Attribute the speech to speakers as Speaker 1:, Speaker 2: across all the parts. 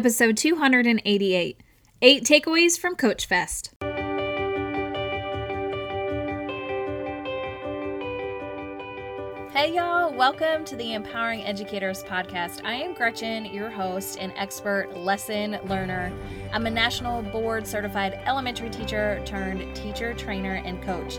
Speaker 1: episode 288 Eight Takeaways from Coach Fest. Hey, y'all, welcome to the Empowering Educators Podcast. I am Gretchen, your host and expert lesson learner. I'm a national board certified elementary teacher turned teacher, trainer, and coach.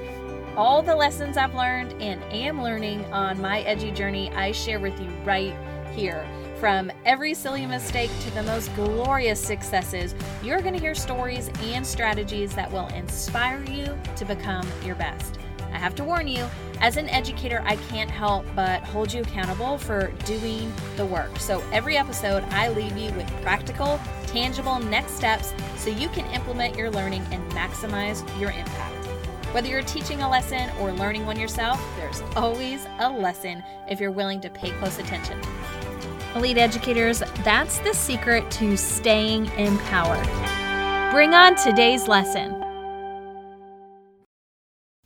Speaker 1: All the lessons I've learned and am learning on my edgy journey, I share with you right here. From every silly mistake to the most glorious successes, you're going to hear stories and strategies that will inspire you to become your best. I have to warn you, as an educator, I can't help but hold you accountable for doing the work. So every episode, I leave you with practical, tangible next steps so you can implement your learning and maximize your impact. Whether you're teaching a lesson or learning one yourself, there's always a lesson if you're willing to pay close attention. Elite educators, that's the secret to staying empowered. Bring on today's lesson.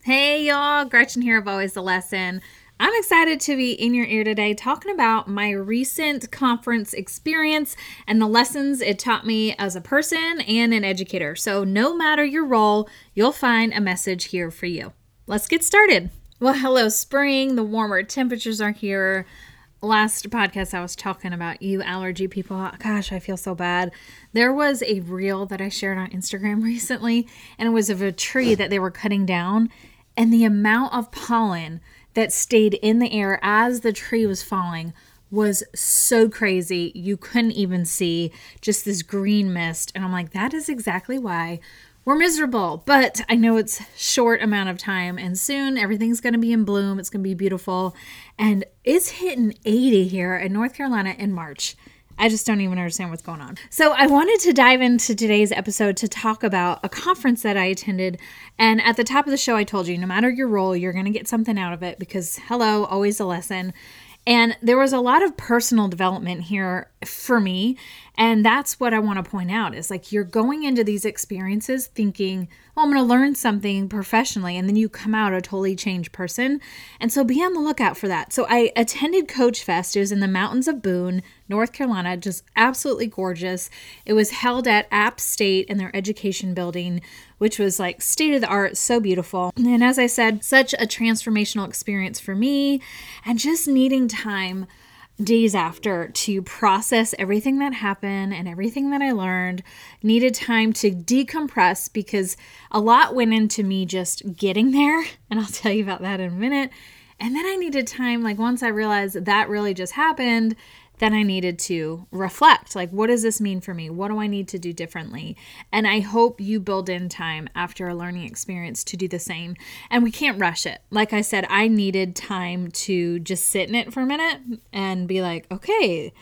Speaker 1: Hey y'all, Gretchen here of Always the Lesson. I'm excited to be in your ear today talking about my recent conference experience and the lessons it taught me as a person and an educator. So, no matter your role, you'll find a message here for you. Let's get started. Well, hello, spring. The warmer temperatures are here last podcast I was talking about you allergy people. Gosh, I feel so bad. There was a reel that I shared on Instagram recently, and it was of a tree that they were cutting down, and the amount of pollen that stayed in the air as the tree was falling was so crazy. You couldn't even see just this green mist. And I'm like, that is exactly why we're miserable. But I know it's short amount of time and soon everything's going to be in bloom. It's going to be beautiful. And it's hitting 80 here in North Carolina in March. I just don't even understand what's going on. So, I wanted to dive into today's episode to talk about a conference that I attended. And at the top of the show, I told you no matter your role, you're going to get something out of it because, hello, always a lesson. And there was a lot of personal development here for me. And that's what I want to point out is like you're going into these experiences thinking, oh, I'm going to learn something professionally. And then you come out a totally changed person. And so be on the lookout for that. So I attended Coach Fest. It was in the mountains of Boone, North Carolina, just absolutely gorgeous. It was held at App State in their education building, which was like state of the art, so beautiful. And as I said, such a transformational experience for me and just needing time days after to process everything that happened and everything that I learned. Needed time to decompress because a lot went into me just getting there. And I'll tell you about that in a minute. And then I needed time, like once I realized that, really just happened, then I needed to reflect like, what does this mean for me? What do I need to do differently? And I hope you build in time after a learning experience to do the same. And we can't rush it. Like I said, I needed time to just sit in it for a minute and be like, okay,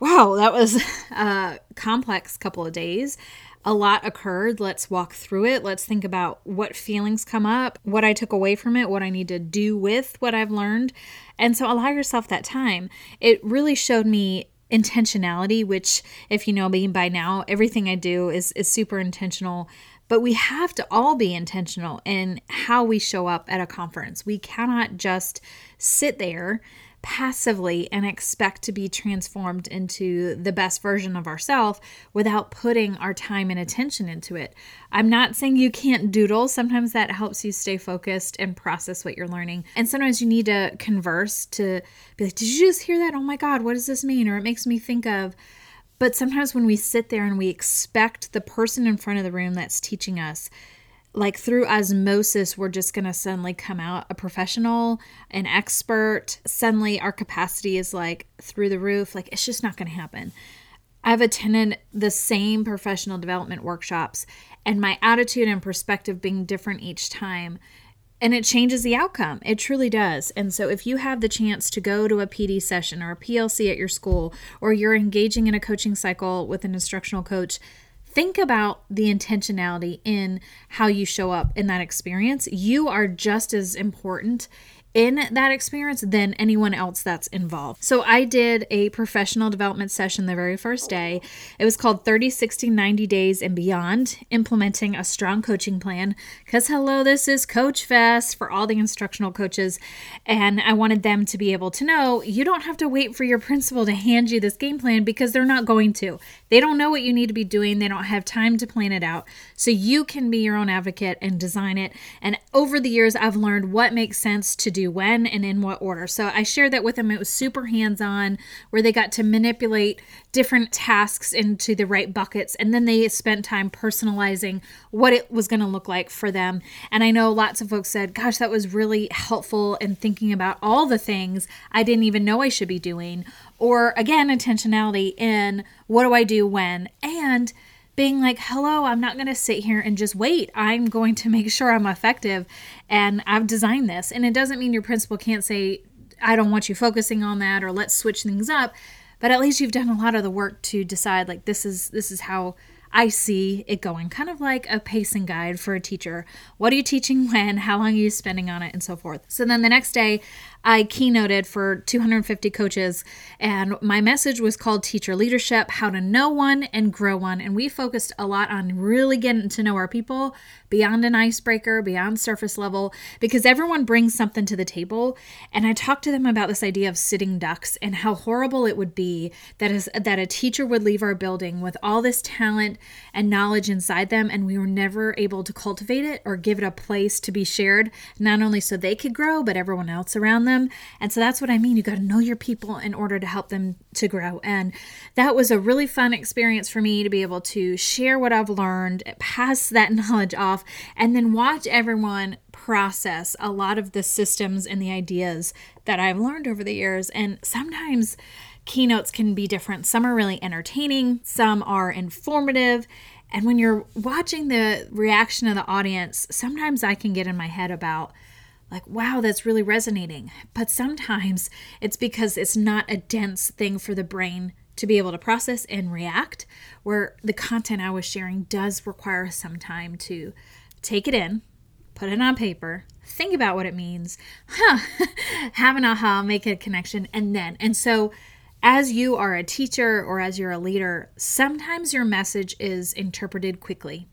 Speaker 1: wow, that was a complex couple of days a lot occurred. Let's walk through it. Let's think about what feelings come up, what I took away from it, what I need to do with what I've learned. And so allow yourself that time. It really showed me intentionality, which, if you know me by now, everything I do is, is super intentional. But we have to all be intentional in how we show up at a conference. We cannot just sit there passively and expect to be transformed into the best version of ourselves without putting our time and attention into it. I'm not saying you can't doodle. Sometimes that helps you stay focused and process what you're learning. And sometimes you need to converse to be like, Did you just hear that? Oh my God, what does this mean? Or it makes me think of. But sometimes when we sit there and we expect the person in front of the room that's teaching us like through osmosis, we're just going to suddenly come out a professional, an expert. Suddenly, our capacity is like through the roof. Like, it's just not going to happen. I've attended the same professional development workshops, and my attitude and perspective being different each time. And it changes the outcome. It truly does. And so, if you have the chance to go to a PD session or a PLC at your school, or you're engaging in a coaching cycle with an instructional coach, think about the intentionality in how you show up in that experience. You are just as important in that experience than anyone else that's involved. So I did a professional development session the very first day. It was called 30, 60, 90 days and beyond, implementing a strong coaching plan. Because, hello, this is Coach Fest for all the instructional coaches. And I wanted them to be able to know you don't have to wait for your principal to hand you this game plan because they're not going to. They don't know what you need to be doing, they don't have time to plan it out. So you can be your own advocate and design it. And over the years, I've learned what makes sense to do when and in what order. So I shared that with them. It was super hands on, where they got to manipulate different tasks into the right buckets. And then they spent time personalizing what it was going to look like for them. And I know lots of folks said, gosh, that was really helpful in thinking about all the things I didn't even know I should be doing. Or again, intentionality in what do I do when? And being like, hello, I'm not going to sit here and just wait. I'm going to make sure I'm effective and I've designed this. And it doesn't mean your principal can't say, I don't want you focusing on that or let's switch things up. But at least you've done a lot of the work to decide like this is this is how I see it going, kind of like a pacing guide for a teacher. What are you teaching when? How long are you spending on it? And so forth. So then the next day, I keynoted for 250 coaches, and my message was called Teacher Leadership How to Know One and Grow One. And we focused a lot on really getting to know our people beyond an icebreaker, beyond surface level, because everyone brings something to the table. And I talked to them about this idea of sitting ducks and how horrible it would be that is that a teacher would leave our building with all this talent and knowledge inside them, and we were never able to cultivate it or give it a place to be shared, not only so they could grow, but everyone else around them them. And so that's what I mean. You got to know your people in order to help them to grow. And that was a really fun experience for me to be able to share what I've learned, pass that knowledge off, and then watch everyone process a lot of the systems and the ideas that I've learned over the years. And sometimes keynotes can be different. Some are really entertaining, some are informative. And when you're watching the reaction of the audience, sometimes I can get in my head about like, wow, that's really resonating. But sometimes it's because it's not a dense thing for the brain to be able to process and react, where the content I was sharing does require some time to take it in, put it on paper, think about what it means, huh, have an aha, make a connection, and then. And so, as you are a teacher or as you're a leader, sometimes your message is interpreted quickly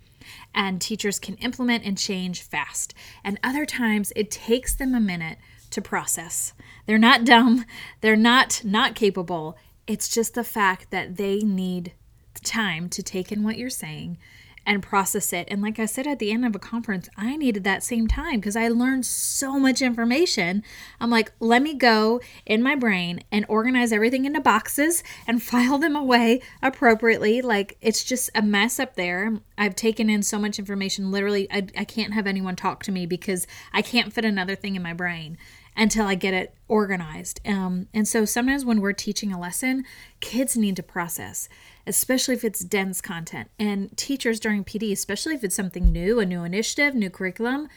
Speaker 1: and teachers can implement and change fast. And other times it takes them a minute to process. They're not dumb, they're not not capable. It's just the fact that they need time to take in what you're saying and process it. And like I said at the end of a conference, I needed that same time because I learned so much information. I'm like, let me go in my brain and organize everything into boxes and file them away appropriately. Like it's just a mess up there. I've taken in so much information. Literally, I, I can't have anyone talk to me because I can't fit another thing in my brain until I get it organized. Um, and so sometimes when we're teaching a lesson, kids need to process especially if it's dense content. And teachers during PD, especially if it's something new, a new initiative, new curriculum,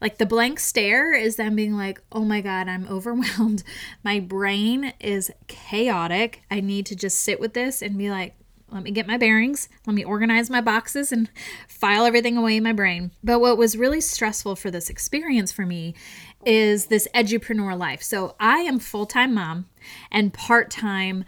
Speaker 1: like the blank stare is them being like, oh my God, I'm overwhelmed. My brain is chaotic. I need to just sit with this and be like, let me get my bearings, let me organize my boxes and file everything away in my brain. But what was really stressful for this experience for me is this edupreneur life. So I am full time mom and part time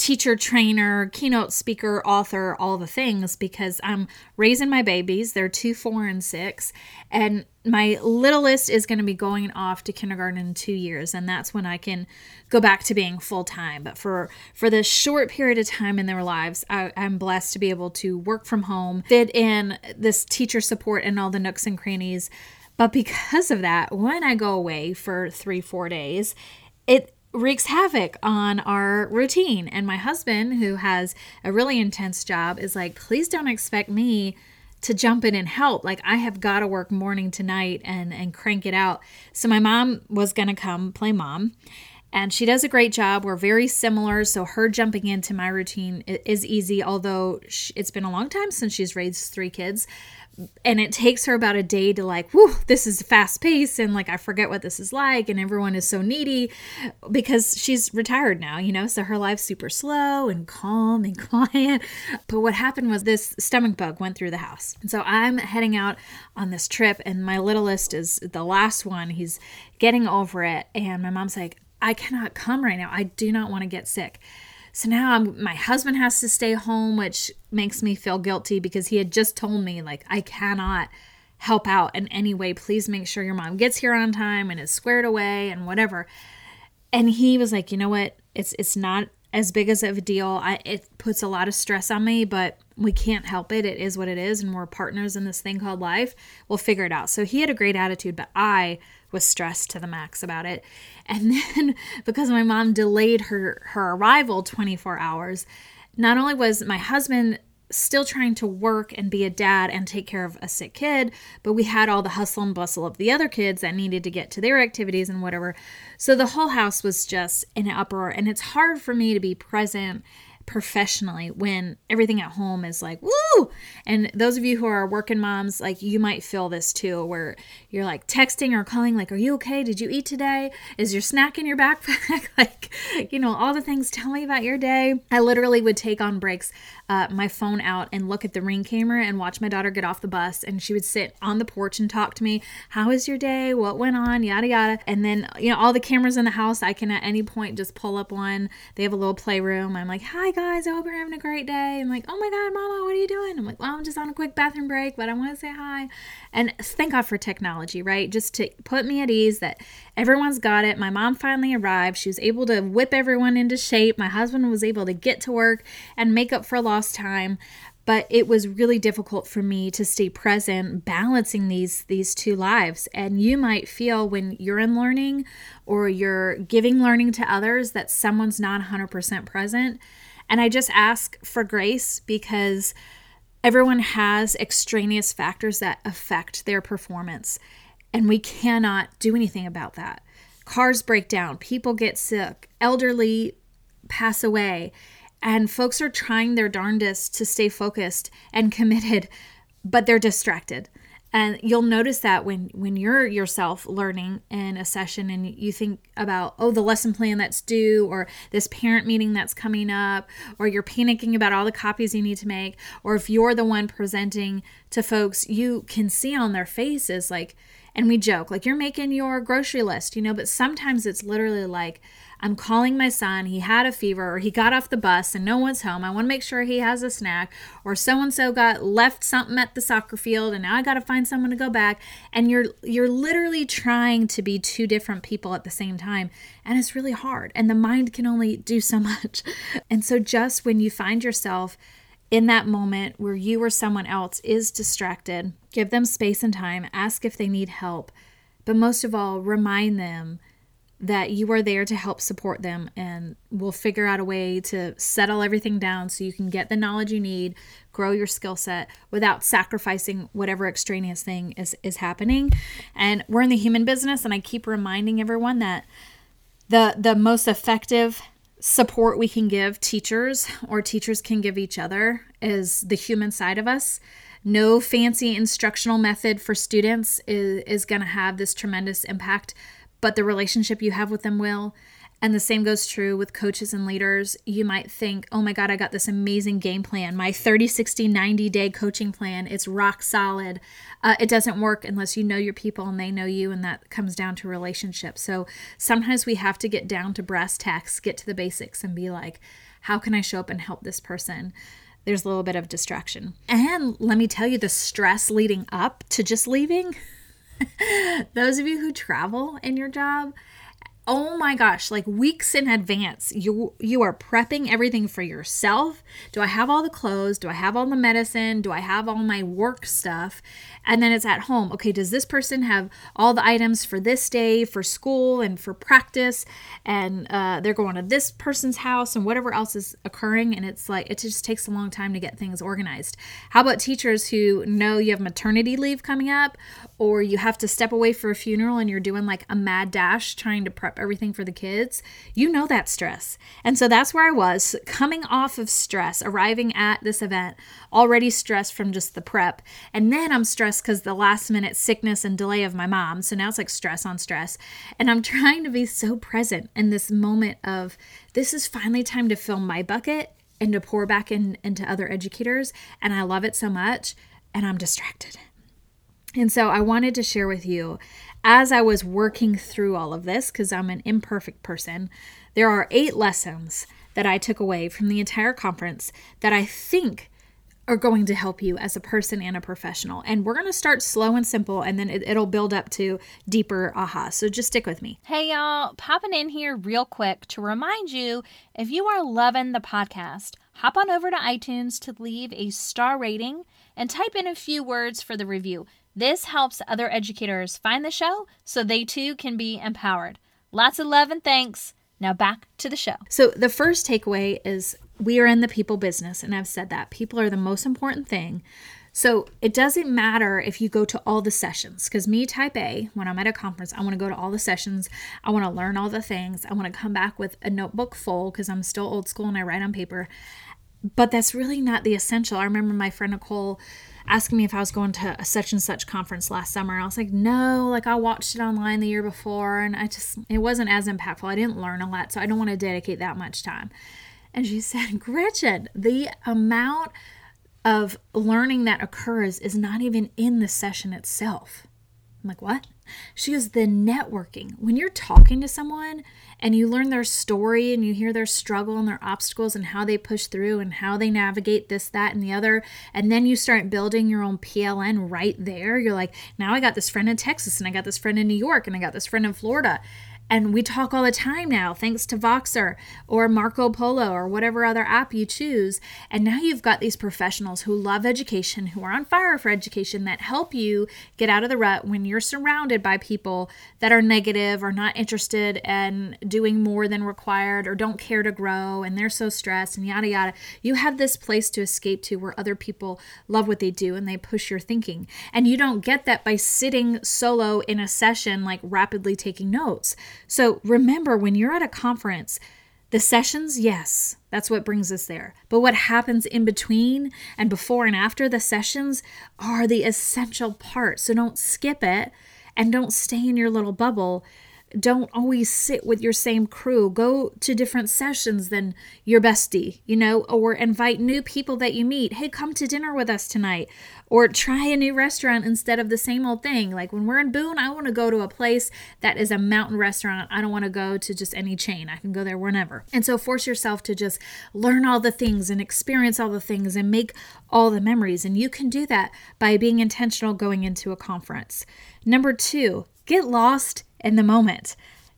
Speaker 1: teacher, trainer, keynote speaker, author, all the things because I'm raising my babies. They're two, four, and six. And my littlest is going to be going off to kindergarten in two years. And that's when I can go back to being full time. But for, for this short period of time in their lives, I, I'm blessed to be able to work from home, fit in this teacher support and all the nooks and crannies. But because of that, when I go away for three, four days, it wreaks havoc on our routine. And my husband, who has a really intense job, is like, please don't expect me to jump in and help. Like I have got to work morning to night and and crank it out. So my mom was going to come play mom. And she does a great job. We're very similar, so her jumping into my routine is easy. Although it's been a long time since she's raised three kids, and it takes her about a day to like whoo this is fast pace and like i forget what this is like and everyone is so needy because she's retired now you know so her life's super slow and calm and quiet. But what happened was this stomach bug went through the house. And so i'm heading out on this trip and my littlest is the last one. He's getting over it and my mom's like i cannot come right now. I do not want to get sick so now I'm, my husband has to stay home, which makes me feel guilty because he had just told me, like, I cannot help out in any way. Please make sure your mom gets here on time and is squared away and whatever. And he was like, you know what? It's it's not as big as of a deal. I, it puts a lot of stress on me, but we can't help it. It is what it is, and we're partners in this thing called life. We'll figure it out. So he had a great attitude, but I was stressed to the max about it. And then because my mom delayed her her arrival 24 hours, not only was my husband still trying to work and be a dad and take care of a sick kid, but we had all the hustle and bustle of the other kids that needed to get to their activities and whatever. So the whole house was just in an uproar, and it's hard for me to be present professionally when everything at home is like woo! And those of you who are working moms like you might feel this too where you're like texting or calling like are you okay? Did you eat today? Is your snack in your backpack? Like you know all the things. Tell me about your day. I literally would take on breaks uh, my phone out and look at the ring camera and watch my daughter get off the bus and she would sit on the porch and talk to me how was your day? What went on? Yada yada. And then you know all the cameras in the house i can at any point just pull up one. They have a little playroom. I'm like hi i hope you're having a great day. I'm like oh my god mama what are you doing? I'm like well i'm just on a quick bathroom break but i want to say hi. And thank god for technology right? Just to put me at ease that everyone's got it. My mom finally arrived. She was able to whip everyone into shape. My husband was able to get to work and make up for lost time. But it was really difficult for me to stay present balancing these these two lives. And you might feel when you're in learning or you're giving learning to others that someone's not 100% present and i just ask for grace because everyone has extraneous factors that affect their performance and we cannot do anything about that. Cars break down people get sick elderly pass away and folks are trying their darndest to stay focused and committed but they're distracted and you'll notice that when when you're yourself learning in a session and you think about oh the lesson plan that's due or this parent meeting that's coming up or you're panicking about all the copies you need to make or if you're the one presenting to folks you can see on their faces like and we joke like you're making your grocery list you know but sometimes it's literally like I'm calling my son. He had a fever or he got off the bus and no one's home. I want to make sure he has a snack or so and so got left something at the soccer field and now I got to find someone to go back and you're you're literally trying to be two different people at the same time and it's really hard and the mind can only do so much. And so just when you find yourself in that moment where you or someone else is distracted, give them space and time, ask if they need help, but most of all, remind them that you are there to help support them and we'll figure out a way to settle everything down so you can get the knowledge you need grow your skill set without sacrificing whatever extraneous thing is is happening. And we're in the human business and i keep reminding everyone that the the most effective support we can give teachers or teachers can give each other is the human side of us. No fancy instructional method for students is, is going to have this tremendous impact but the relationship you have with them will. And the same goes true with coaches and leaders. You might think, oh my God, I got this amazing game plan, my 30, 60, 90 day coaching plan. It's rock solid. Uh, it doesn't work unless you know your people and they know you, and that comes down to relationships. So sometimes we have to get down to brass tacks, get to the basics, and be like, how can I show up and help this person? There's a little bit of distraction. And let me tell you the stress leading up to just leaving. Those of you who travel in your job, oh my gosh like weeks in advance you you are prepping everything for yourself. Do i have all the clothes? Do i have all the medicine? Do i have all my work stuff? And then it's at home. Okay does this person have all the items for this day for school and for practice? And uh, they're going to this person's house and whatever else is occurring and it's like it just takes a long time to get things organized. How about teachers who know you have maternity leave coming up or you have to step away for a funeral and you're doing like a mad dash trying to prep prep everything for the kids, you know that stress. And so that's where I was coming off of stress, arriving at this event, already stressed from just the prep. And then I'm stressed because the last minute sickness and delay of my mom. So now it's like stress on stress. And I'm trying to be so present in this moment of this is finally time to fill my bucket and to pour back in into other educators. And I love it so much. And I'm distracted. And so I wanted to share with you as I was working through all of this, because I'm an imperfect person, there are eight lessons that I took away from the entire conference that I think are going to help you as a person and a professional. And we're going to start slow and simple, and then it, will build up to deeper aha. So just stick with me.
Speaker 2: Hey, y'all, popping in here real quick to remind you if you are loving the podcast, hop on over to iTunes to leave a star rating and type in a few words for the review. This helps other educators find the show so they too can be empowered. Lots of love and thanks. Now back to the show.
Speaker 1: So, the first takeaway is we are in the people business, and I've said that people are the most important thing. So, it doesn't matter if you go to all the sessions, because me, type A, when I'm at a conference, I want to go to all the sessions. I want to learn all the things. I want to come back with a notebook full because I'm still old school and I write on paper. But that's really not the essential. I remember my friend Nicole asking me if I was going to a such and such conference last summer. I was like, no, like I watched it online the year before and I just, it wasn't as impactful. I didn't learn a lot, so I don't want to dedicate that much time. And she said, Gretchen, the amount of learning that occurs is not even in the session itself. I'm like, what? She goes, the networking. When you're talking to someone and you learn their story and you hear their struggle and their obstacles and how they push through and how they navigate this, that, and the other, and then you start building your own PLN right there, you're like, now I got this friend in Texas and I got this friend in New York and I got this friend in Florida. And we talk all the time now, thanks to Voxer or Marco Polo or whatever other app you choose. And now you've got these professionals who love education, who are on fire for education, that help you get out of the rut when you're surrounded by people that are negative or not interested in doing more than required or don't care to grow and they're so stressed and yada yada. You have this place to escape to where other people love what they do and they push your thinking. And you don't get that by sitting solo in a session, like rapidly taking notes. So remember, when you're at a conference, the sessions, yes, that's what brings us there. But what happens in between and before and after the sessions are the essential part. So don't skip it and don't stay in your little bubble don't always sit with your same crew. Go to different sessions than your bestie, you know, or invite new people that you meet. Hey, come to dinner with us tonight. Or try a new restaurant instead of the same old thing. Like when we're in Boone, I want to go to a place that is a mountain restaurant. I don't want to go to just any chain. I can go there whenever. And so force yourself to just learn all the things and experience all the things and make all the memories. And you can do that by being intentional going into a conference. Number two, get lost in the moment.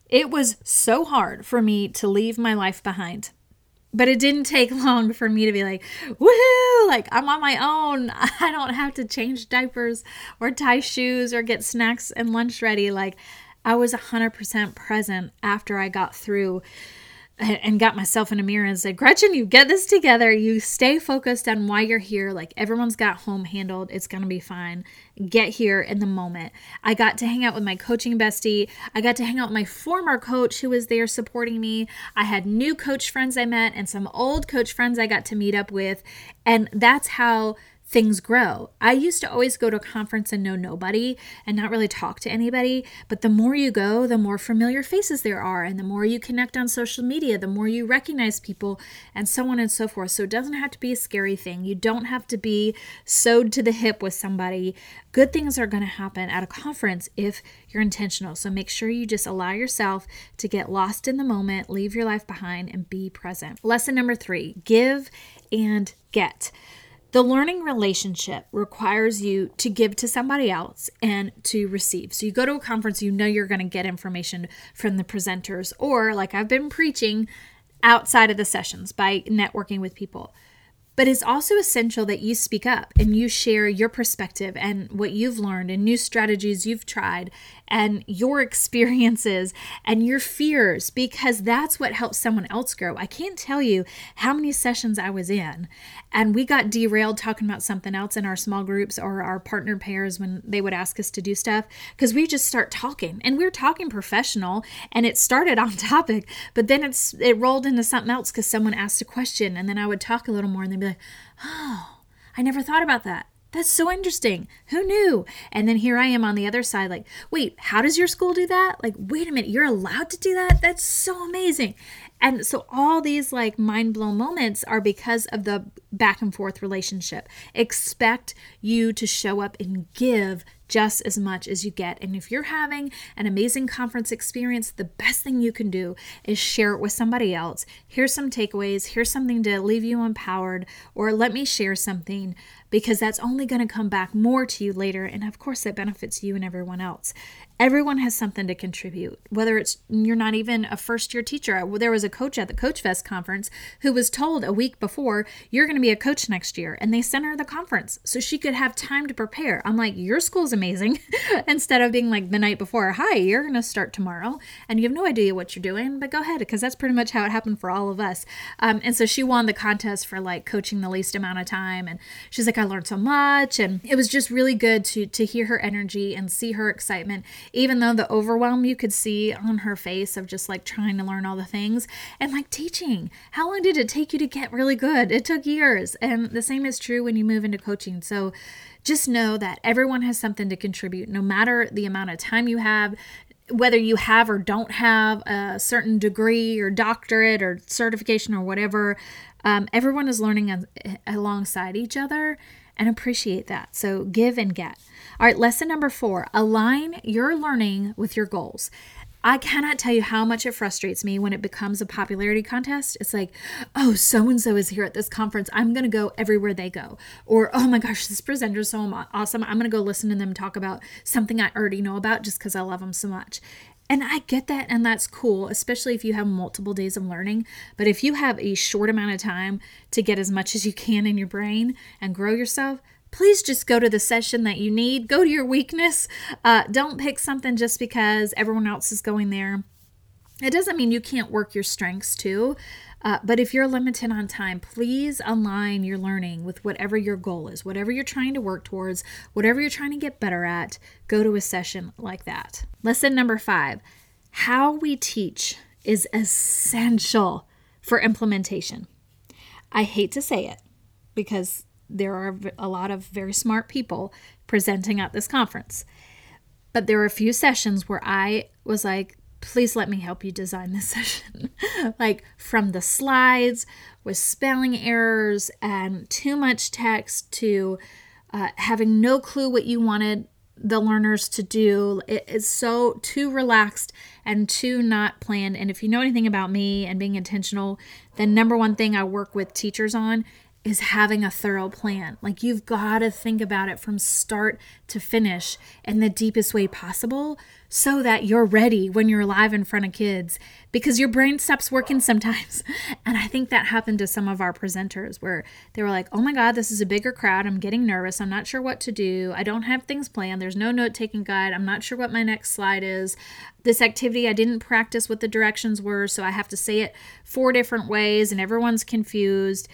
Speaker 1: It was so hard for me to leave my life behind. But it didn't take long for me to be like, woohoo, like I'm on my own. I don't have to change diapers or tie shoes or get snacks and lunch ready. Like I was 100% present after I got through and got myself in a mirror and said, Gretchen, you get this together. You stay focused on why you're here. Like everyone's got home handled. It's going to be fine. Get here in the moment. I got to hang out with my coaching bestie. I got to hang out with my former coach who was there supporting me. I had new coach friends I met and some old coach friends I got to meet up with. And that's how things grow. I used to always go to a conference and know nobody and not really talk to anybody, but the more you go, the more familiar faces there are, and the more you connect on social media, the more you recognize people, and so on and so forth. So it doesn't have to be a scary thing. You don't have to be sewed to the hip with somebody. Good things are going to happen at a conference if you're intentional. So make sure you just allow yourself to get lost in the moment, leave your life behind, and be present. Lesson number three give and get. The learning relationship requires you to give to somebody else and to receive. So you go to a conference, you know you're going to get information from the presenters, or like I've been preaching outside of the sessions by networking with people. But it's also essential that you speak up and you share your perspective and what you've learned and new strategies you've tried and your experiences and your fears because that's what helps someone else grow. I can't tell you how many sessions I was in and we got derailed talking about something else in our small groups or our partner pairs when they would ask us to do stuff because we just start talking and we are talking professional and it started on topic but then it's it rolled into something else because someone asked a question and then I would talk a little more and they'd be like oh I never thought about that that's so interesting. Who knew? And then here I am on the other side, like, wait, how does your school do that? Like, wait a minute, you're allowed to do that? That's so amazing. And so all these like mind blown moments are because of the back and forth relationship. Expect you to show up and give just as much as you get. And if you're having an amazing conference experience, the best thing you can do is share it with somebody else. Here's some takeaways, here's something to leave you empowered, or let me share something because that's only going to come back more to you later. And of course, that benefits you and everyone else. Everyone has something to contribute, whether it's you're not even a first year teacher. There was a coach at the Coach Fest conference who was told a week before, you're going to be a coach next year. And they sent her the conference so she could have time to prepare. I'm like, your school's amazing. Instead of being like the night before, hi, you're going to start tomorrow. And you have no idea what you're doing, but go ahead, because that's pretty much how it happened for all of us. Um, and so she won the contest for like coaching the least amount of time. And she's like, I learned so much. And it was just really good to, to hear her energy and see her excitement even though the overwhelm you could see on her face of just like trying to learn all the things and like teaching. How long did it take you to get really good? It took years. And the same is true when you move into coaching. So just know that everyone has something to contribute, no matter the amount of time you have, whether you have or don't have a certain degree or doctorate or certification or whatever, um, everyone is learning alongside each other and appreciate that. So give and get. All right, lesson number four align your learning with your goals. I cannot tell you how much it frustrates me when it becomes a popularity contest. It's like, oh, so and so is here at this conference. I'm going to go everywhere they go. Or, oh my gosh, this presenter is so awesome. I'm going to go listen to them talk about something I already know about just because I love them so much. And I get that, and that's cool, especially if you have multiple days of learning. But if you have a short amount of time to get as much as you can in your brain and grow yourself, please just go to the session that you need. Go to your weakness. Uh, don't pick something just because everyone else is going there. It doesn't mean you can't work your strengths too. Uh, but if you're limited on time, please align your learning with whatever your goal is, whatever you're trying to work towards, whatever you're trying to get better at. Go to a session like that. Lesson number five how we teach is essential for implementation. I hate to say it because there are a lot of very smart people presenting at this conference. But there were a few sessions where I was like, please let me help you design this session. like from the slides with spelling errors and too much text to uh, having no clue what you wanted the learners to do. It is so too relaxed and too not planned. And if you know anything about me and being intentional, the number one thing I work with teachers on is having a thorough plan. Like you've got to think about it from start to finish in the deepest way possible so that you're ready when you're live in front of kids because your brain stops working sometimes. And I think that happened to some of our presenters where they were like, oh my God, this is a bigger crowd. I'm getting nervous. I'm not sure what to do. I don't have things planned. There's no note taking guide. I'm not sure what my next slide is. This activity, I didn't practice what the directions were. So I have to say it four different ways and everyone's confused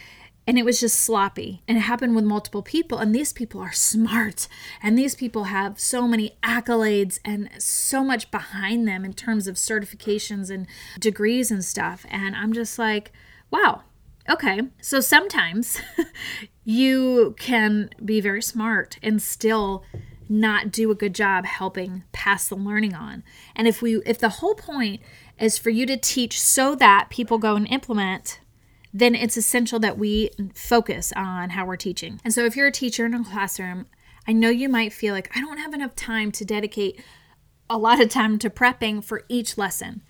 Speaker 1: and it was just sloppy. And it happened with multiple people. And these people are smart. And these people have so many accolades and so much behind them in terms of certifications and degrees and stuff. And i'm just like wow. Okay. So sometimes you can be very smart and still not do a good job helping pass the learning on. And if we if the whole point is for you to teach so that people go and implement then it's essential that we focus on how we're teaching. And so, if you're a teacher in a classroom, I know you might feel like I don't have enough time to dedicate a lot of time to prepping for each lesson.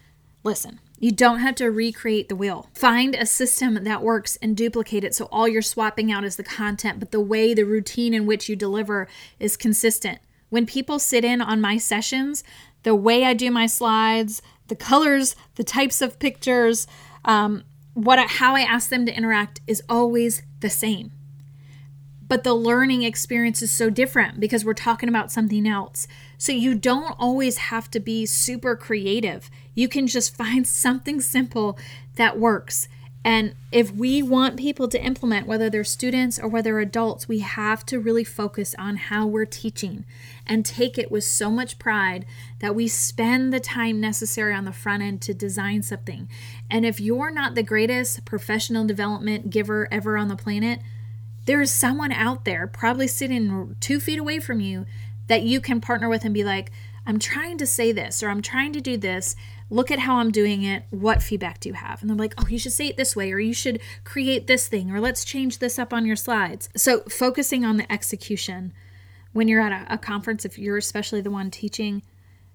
Speaker 1: Listen, you don't have to recreate the wheel. Find a system that works and duplicate it so all you're swapping out is the content, but the way, the routine in which you deliver is consistent. When people sit in on my sessions, the way I do my slides, the colors, the types of pictures, um, what how I ask them to interact is always the same. But the learning experience is so different because we're talking about something else. So you don't always have to be super creative. You can just find something simple that works. And if we want people to implement, whether they're students or whether adults, we have to really focus on how we're teaching and take it with so much pride that we spend the time necessary on the front end to design something. And if you're not the greatest professional development giver ever on the planet, there is someone out there, probably sitting two feet away from you, that you can partner with and be like, I'm trying to say this or I'm trying to do this look at how I'm doing it. What feedback do you have? And they're like, oh, you should say it this way, or you should create this thing, or let's change this up on your slides. So, focusing on the execution when you're at a, a conference, if you're especially the one teaching,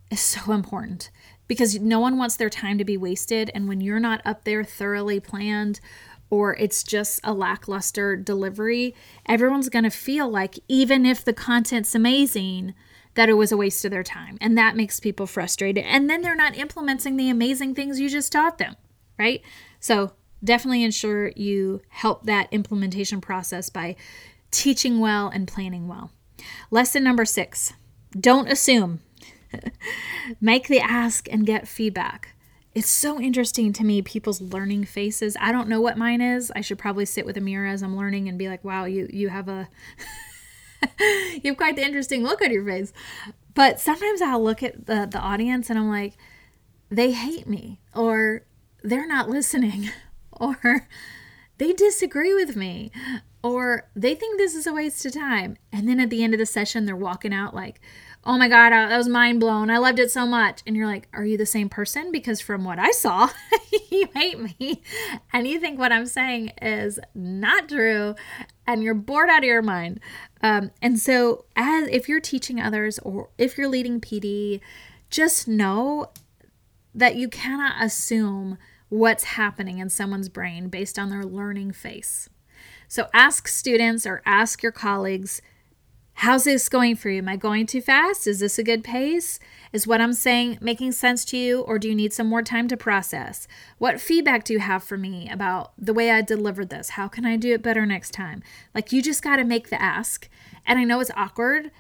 Speaker 1: is so important because no one wants their time to be wasted. And when you're not up there thoroughly planned, or it's just a lackluster delivery, everyone's going to feel like even if the content's amazing, that it was a waste of their time. And that makes people frustrated. And then they're not implementing the amazing things you just taught them, right? So definitely ensure you help that implementation process by teaching well and planning well. Lesson number six don't assume. Make the ask and get feedback. It's so interesting to me people's learning faces. I don't know what mine is. I should probably sit with a mirror as I'm learning and be like, "Wow, you you have a you have quite the interesting look on your face. But sometimes I'll look at the, the audience and I'm like, they hate me, or they're not listening, or they disagree with me, or they think this is a waste of time. And then at the end of the session, they're walking out like, oh my God, that was mind blown. I loved it so much. And you're like, are you the same person? Because from what I saw, you hate me. And you think what I'm saying is not true. And you're bored out of your mind. Um, and so, as if you're teaching others or if you're leading PD, just know that you cannot assume what's happening in someone's brain based on their learning face. So, ask students or ask your colleagues How's this going for you? Am I going too fast? Is this a good pace? Is what I'm saying making sense to you, or do you need some more time to process? What feedback do you have for me about the way I delivered this? How can I do it better next time? Like, you just got to make the ask. And I know it's awkward,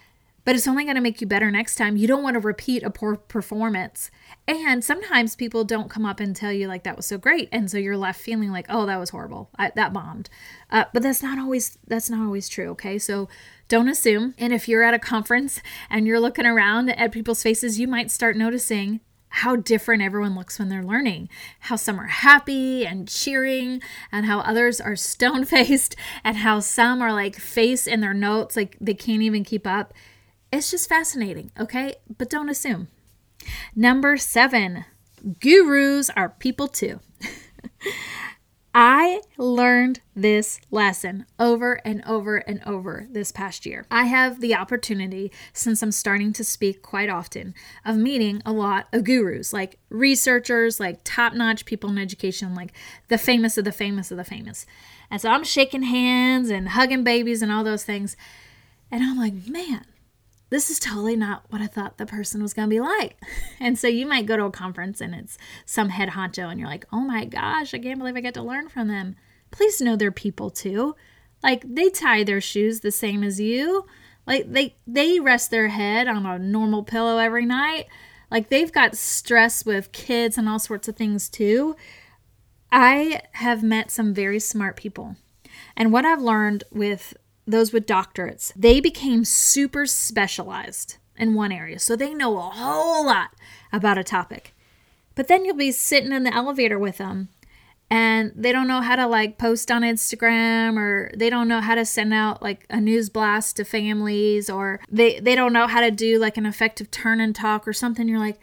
Speaker 1: but it's only going to make you better next time. You don't want to repeat a poor performance. And sometimes people don't come up and tell you, like, that was so great. And so you're left feeling like, oh, that was horrible. I, that bombed. Uh, but that's not always, that's not always true. Okay. So, don't assume. And if you're at a conference and you're looking around at people's faces, you might start noticing how different everyone looks when they're learning. How some are happy and cheering, and how others are stone faced, and how some are like face in their notes, like they can't even keep up. It's just fascinating, okay? But don't assume. Number seven, gurus are people too. I learned this lesson over and over and over this past year. I have the opportunity, since I'm starting to speak quite often, of meeting a lot of gurus, like researchers, like top notch people in education, like the famous of the famous of the famous. And so I'm shaking hands and hugging babies and all those things. And I'm like, man, this is totally not what I thought the person was going to be like. And so you might go to a conference and it's some head honcho and you're like, oh my gosh, I can't believe I get to learn from them. Please know they're people too. Like they tie their shoes the same as you. Like they they rest their head on a normal pillow every night. Like they've got stress with kids and all sorts of things too. I have met some very smart people. And what I've learned with those with doctorates, they became super specialized in one area. So they know a whole lot about a topic. But then you'll be sitting in the elevator with them and they don't know how to like post on Instagram or they don't know how to send out like a news blast to families or they they don't know how to do like an effective turn and talk or something you're like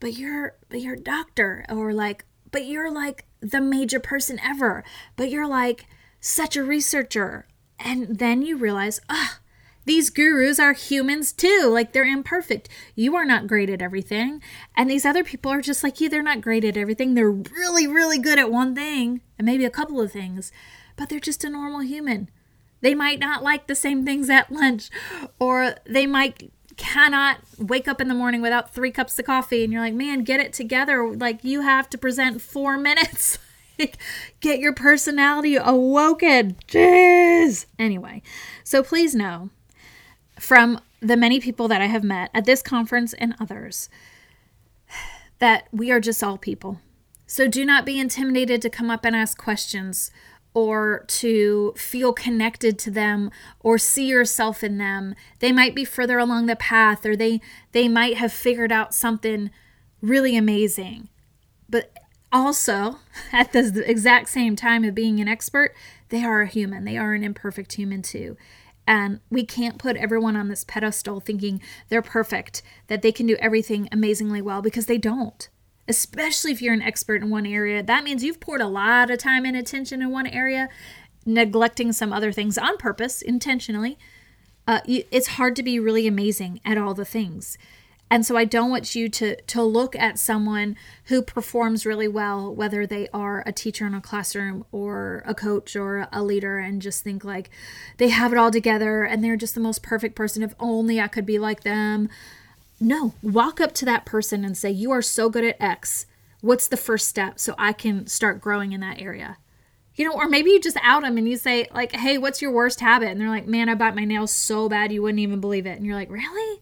Speaker 1: but you're but you're a doctor or like but you're like the major person ever but you're like such a researcher and then you realize, ah, these gurus are humans too. Like they're imperfect. You are not great at everything. And these other people are just like you. They're not great at everything. They're really, really good at one thing and maybe a couple of things, but they're just a normal human. They might not like the same things at lunch, or they might cannot wake up in the morning without three cups of coffee. And you're like, man, get it together. Like you have to present four minutes. Get your personality awoken. Jeez. Anyway, so please know from the many people that I have met at this conference and others that we are just all people. So do not be intimidated to come up and ask questions or to feel connected to them or see yourself in them. They might be further along the path or they they might have figured out something really amazing. But also, at the exact same time of being an expert, they are a human. They are an imperfect human too. And we can't put everyone on this pedestal thinking they're perfect, that they can do everything amazingly well because they don't. Especially if you're an expert in one area, that means you've poured a lot of time and attention in one area, neglecting some other things on purpose, intentionally. Uh, you, it's hard to be really amazing at all the things. And so I don't want you to to look at someone who performs really well, whether they are a teacher in a classroom or a coach or a leader, and just think like they have it all together and they're just the most perfect person. If only I could be like them. No, walk up to that person and say, You are so good at X. What's the first step so I can start growing in that area? You know, or maybe you just out them and you say, like, hey, what's your worst habit? And they're like, man, I bite my nails so bad you wouldn't even believe it. And you're like, really?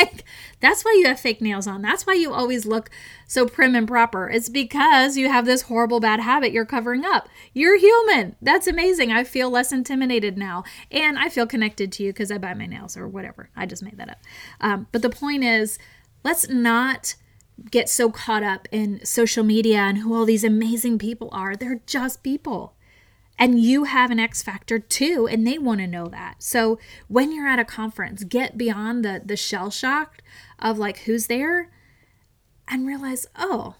Speaker 1: Like, that's why you have fake nails on. That's why you always look so prim and proper. It's because you have this horrible bad habit you're covering up. You're human. That's amazing. I feel less intimidated now. And I feel connected to you because I bite my nails or whatever. I just made that up. Um, but the point is, let's not get so caught up in social media and who all these amazing people are. They're just people and you have an X factor too, and they want to know that. So when you're at a conference, get beyond the the shell shock of like who's there and realize, oh,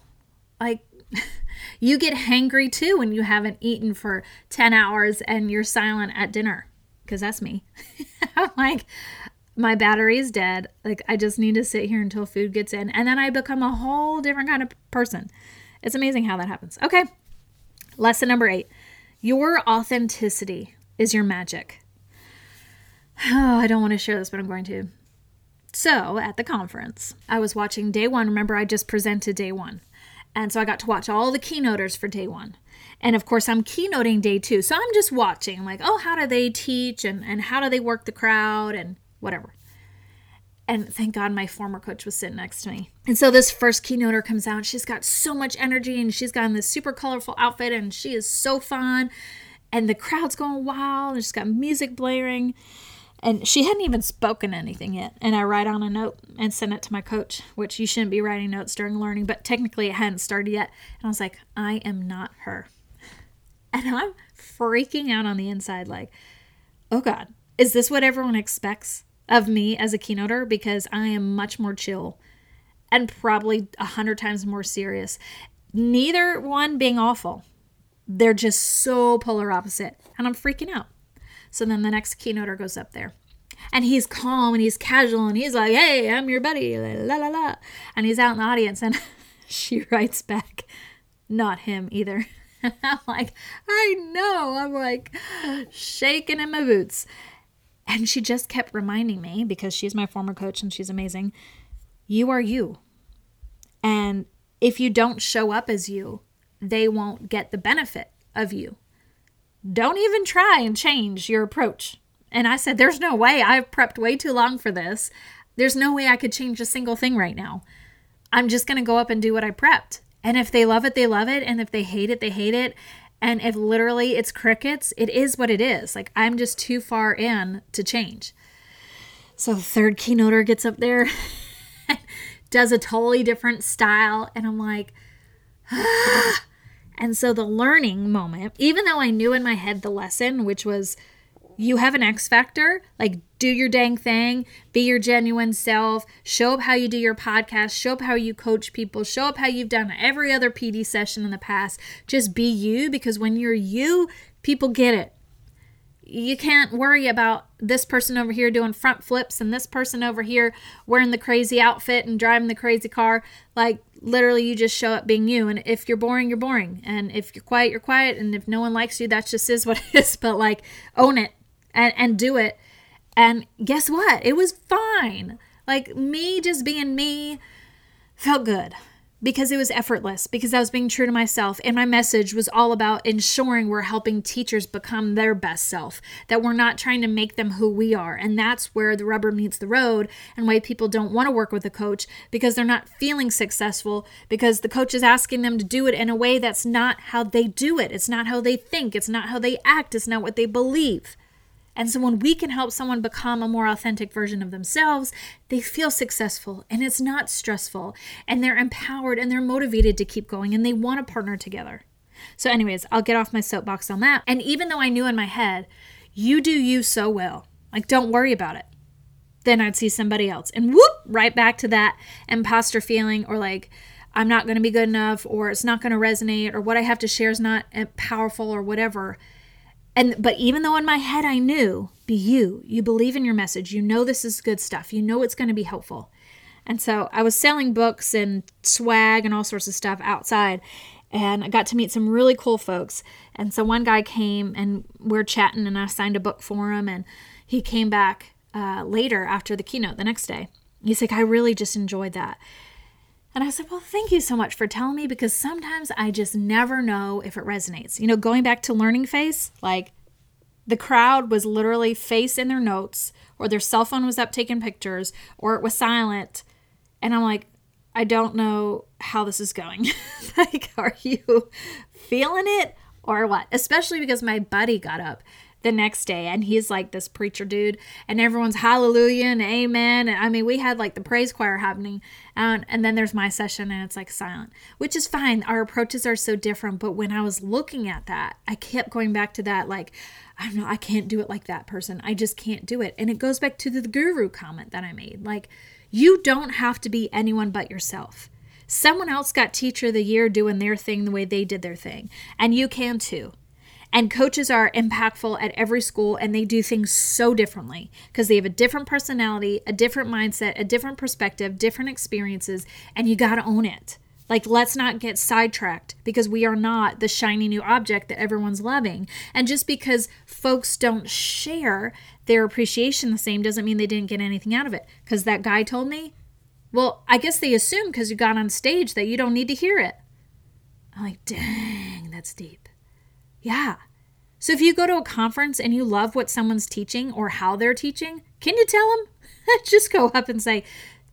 Speaker 1: like you get hangry too when you haven't eaten for 10 hours and you're silent at dinner. Because that's me. I'm like, my battery is dead. Like, I just need to sit here until food gets in. And then I become a whole different kind of person. It's amazing how that happens. Okay. Lesson number eight your authenticity is your magic. Oh, I don't want to share this, but I'm going to. So, at the conference, I was watching day one. Remember, I just presented day one. And so I got to watch all the keynoters for day one. And of course, I'm keynoting day two. So I'm just watching, like, oh, how do they teach and, and how do they work the crowd and whatever. And thank God my former coach was sitting next to me. And so this first keynoter comes out. She's got so much energy and she's got this super colorful outfit and she is so fun. And the crowd's going wild. And she's got music blaring. And she hadn't even spoken anything yet. And I write on a note and send it to my coach, which you shouldn't be writing notes during learning, but technically it hadn't started yet. And I was like, I am not her. And I'm freaking out on the inside, like, oh God, is this what everyone expects? Of me as a keynoter because I am much more chill and probably a hundred times more serious. Neither one being awful. They're just so polar opposite. And I'm freaking out. So then the next keynoter goes up there. And he's calm and he's casual and he's like, hey, I'm your buddy. La la la. And he's out in the audience and she writes back, not him either. I'm like, I know. I'm like shaking in my boots. And she just kept reminding me, because she's my former coach and she's amazing, you are you. And if you don't show up as you, they won't get the benefit of you. Don't even try and change your approach. And I said, There's no way. I've prepped way too long for this. There's no way I could change a single thing right now. I'm just going to go up and do what I prepped. And if they love it, they love it. And if they hate it, they hate it. And if literally it's crickets, it is what it is. Like I'm just too far in to change. So third keynoter gets up there, does a totally different style, and I'm like, ah. And so the learning moment, even though I knew in my head the lesson, which was you have an X factor. Like, do your dang thing, be your genuine self, show up how you do your podcast, show up how you coach people, show up how you've done every other PD session in the past. Just be you because when you're you, people get it. You can't worry about this person over here doing front flips and this person over here wearing the crazy outfit and driving the crazy car. Like, literally, you just show up being you. And if you're boring, you're boring. And if you're quiet, you're quiet. And if no one likes you, that just is what it is. But, like, own it and and do it. And guess what? It was fine. Like me just being me felt good. because it was effortless, because I was being true to myself. And my message was all about ensuring we're helping teachers become their best self, that we're not trying to make them who we are. And that's where the rubber meets the road and why people don't want to work with a coach because they're not feeling successful because the coach is asking them to do it in a way that's not how they do it. It's not how they think, it's not how they act, it's not what they believe. And so when we can help someone become a more authentic version of themselves, they feel successful and it's not stressful. And they're empowered and they're motivated to keep going and they want to partner together. So, anyways, I'll get off my soapbox on that. And even though I knew in my head, you do you so well, like don't worry about it, then I'd see somebody else. And whoop, right back to that imposter feeling or like, I'm not going to be good enough or it's not going to resonate or what I have to share is not eh, powerful or whatever and but even though in my head I knew, be you. You believe in your message. You know this is good stuff. You know it's going to be helpful. And so I was selling books and swag and all sorts of stuff outside. And I got to meet some really cool folks. And so one guy came and we're chatting, and I signed a book for him. And he came back uh, later after the keynote the next day. He's like, I really just enjoyed that. And I said, Well, thank you so much for telling me because sometimes I just never know if it resonates. You know, going back to learning face, like the crowd was literally face in their notes, or their cell phone was up taking pictures, or it was silent. And I'm like, I don't know how this is going. like, are you feeling it or what? Especially because my buddy got up the next day and he's like this preacher dude and everyone's hallelujah and amen and i mean we had like the praise choir happening and, and then there's my session and it's like silent which is fine. Our approaches are so different but when i was looking at that i kept going back to that like i'm not i can't do it like that person. I just can't do it. And it goes back to the guru comment that i made. Like you don't have to be anyone but yourself. Someone else got teacher of the year doing their thing the way they did their thing and you can too and coaches are impactful at every school and they do things so differently because they have a different personality, a different mindset, a different perspective, different experiences, and you got to own it. Like, let's not get sidetracked because we are not the shiny new object that everyone's loving. And just because folks don't share their appreciation the same doesn't mean they didn't get anything out of it. Because that guy told me, well, I guess they assume because you got on stage that you don't need to hear it. I'm like, dang, that's deep. Yeah. So if you go to a conference and you love what someone's teaching or how they're teaching, can you tell them? Just go up and say,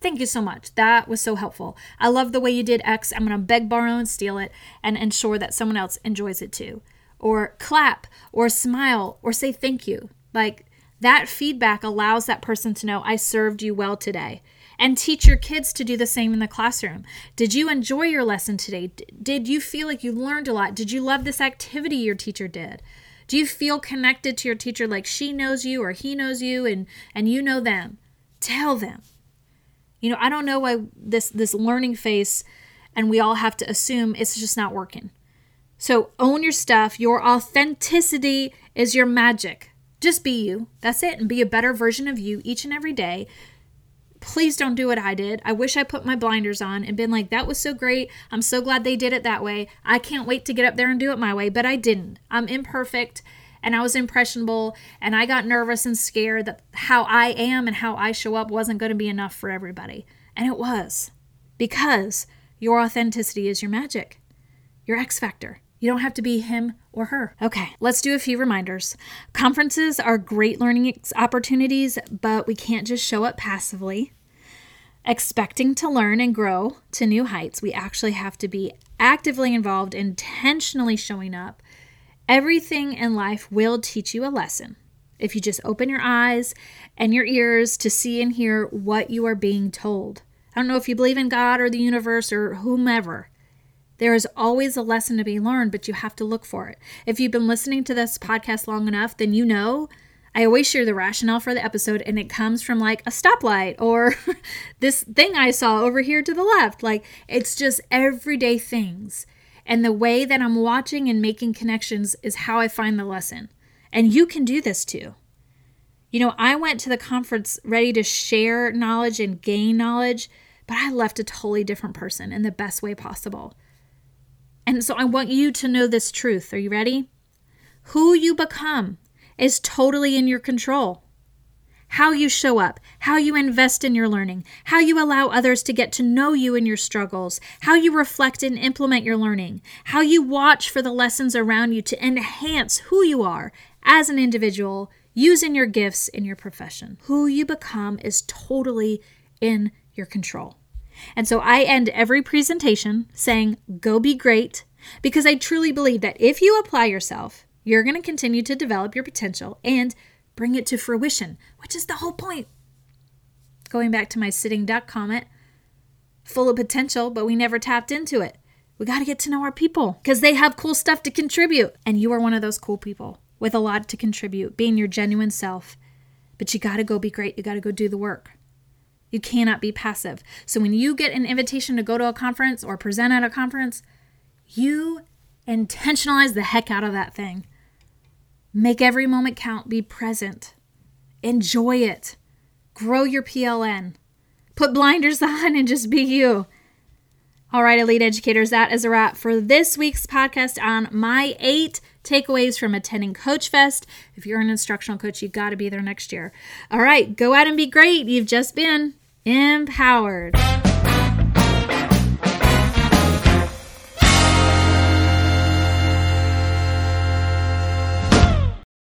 Speaker 1: Thank you so much. That was so helpful. I love the way you did X. I'm going to beg, borrow, and steal it and ensure that someone else enjoys it too. Or clap, or smile, or say thank you. Like that feedback allows that person to know I served you well today and teach your kids to do the same in the classroom. Did you enjoy your lesson today? Did you feel like you learned a lot? Did you love this activity your teacher did? Do you feel connected to your teacher like she knows you or he knows you and and you know them? Tell them. You know, I don't know why this this learning phase and we all have to assume it's just not working. So own your stuff. Your authenticity is your magic. Just be you. That's it. And be a better version of you each and every day please don't do what I did. I wish I put my blinders on and been like, that was so great. I'm so glad they did it that way. I can't wait to get up there and do it my way, but I didn't. I'm imperfect and I was impressionable and I got nervous and scared that how I am and how I show up wasn't going to be enough for everybody. And it was because your authenticity is your magic, your X factor. You don't have to be him or her. Okay, let's do a few reminders. Conferences are great learning opportunities, but we can't just show up passively. Expecting to learn and grow to new heights, we actually have to be actively involved, intentionally showing up. Everything in life will teach you a lesson if you just open your eyes and your ears to see and hear what you are being told. I don't know if you believe in God or the universe or whomever. There is always a lesson to be learned, but you have to look for it. If you've been listening to this podcast long enough, then you know I always share the rationale for the episode, and it comes from like a stoplight or this thing I saw over here to the left. Like it's just everyday things. And the way that I'm watching and making connections is how I find the lesson. And you can do this too. You know, I went to the conference ready to share knowledge and gain knowledge, but I left a totally different person in the best way possible. And so I want you to know this truth. Are you ready? Who you become is totally in your control. how you show up, how you invest in your learning, how you allow others to get to know you and your struggles, how you reflect and implement your learning, how you watch for the lessons around you to enhance who you are as an individual using your gifts in your profession. Who you become is totally in your control. And so I end every presentation saying, Go be great, because I truly believe that if you apply yourself, you're going to continue to develop your potential and bring it to fruition, which is the whole point. Going back to my sitting duck comment, full of potential, but we never tapped into it. We got to get to know our people because they have cool stuff to contribute. And you are one of those cool people with a lot to contribute, being your genuine self. But you got to go be great. You got to go do the work. You cannot be passive. So when you get an invitation to go to a conference or present at a conference, you intentionalize the heck out of that thing. Make every moment count, be present, enjoy it, grow your PLN, put blinders on, and just be you. All right, elite educators, that is a wrap for this week's podcast on my eight takeaways from attending Coach Fest. If you're an instructional coach, you've got to be there next year. All right, go out and be great. You've just been empowered.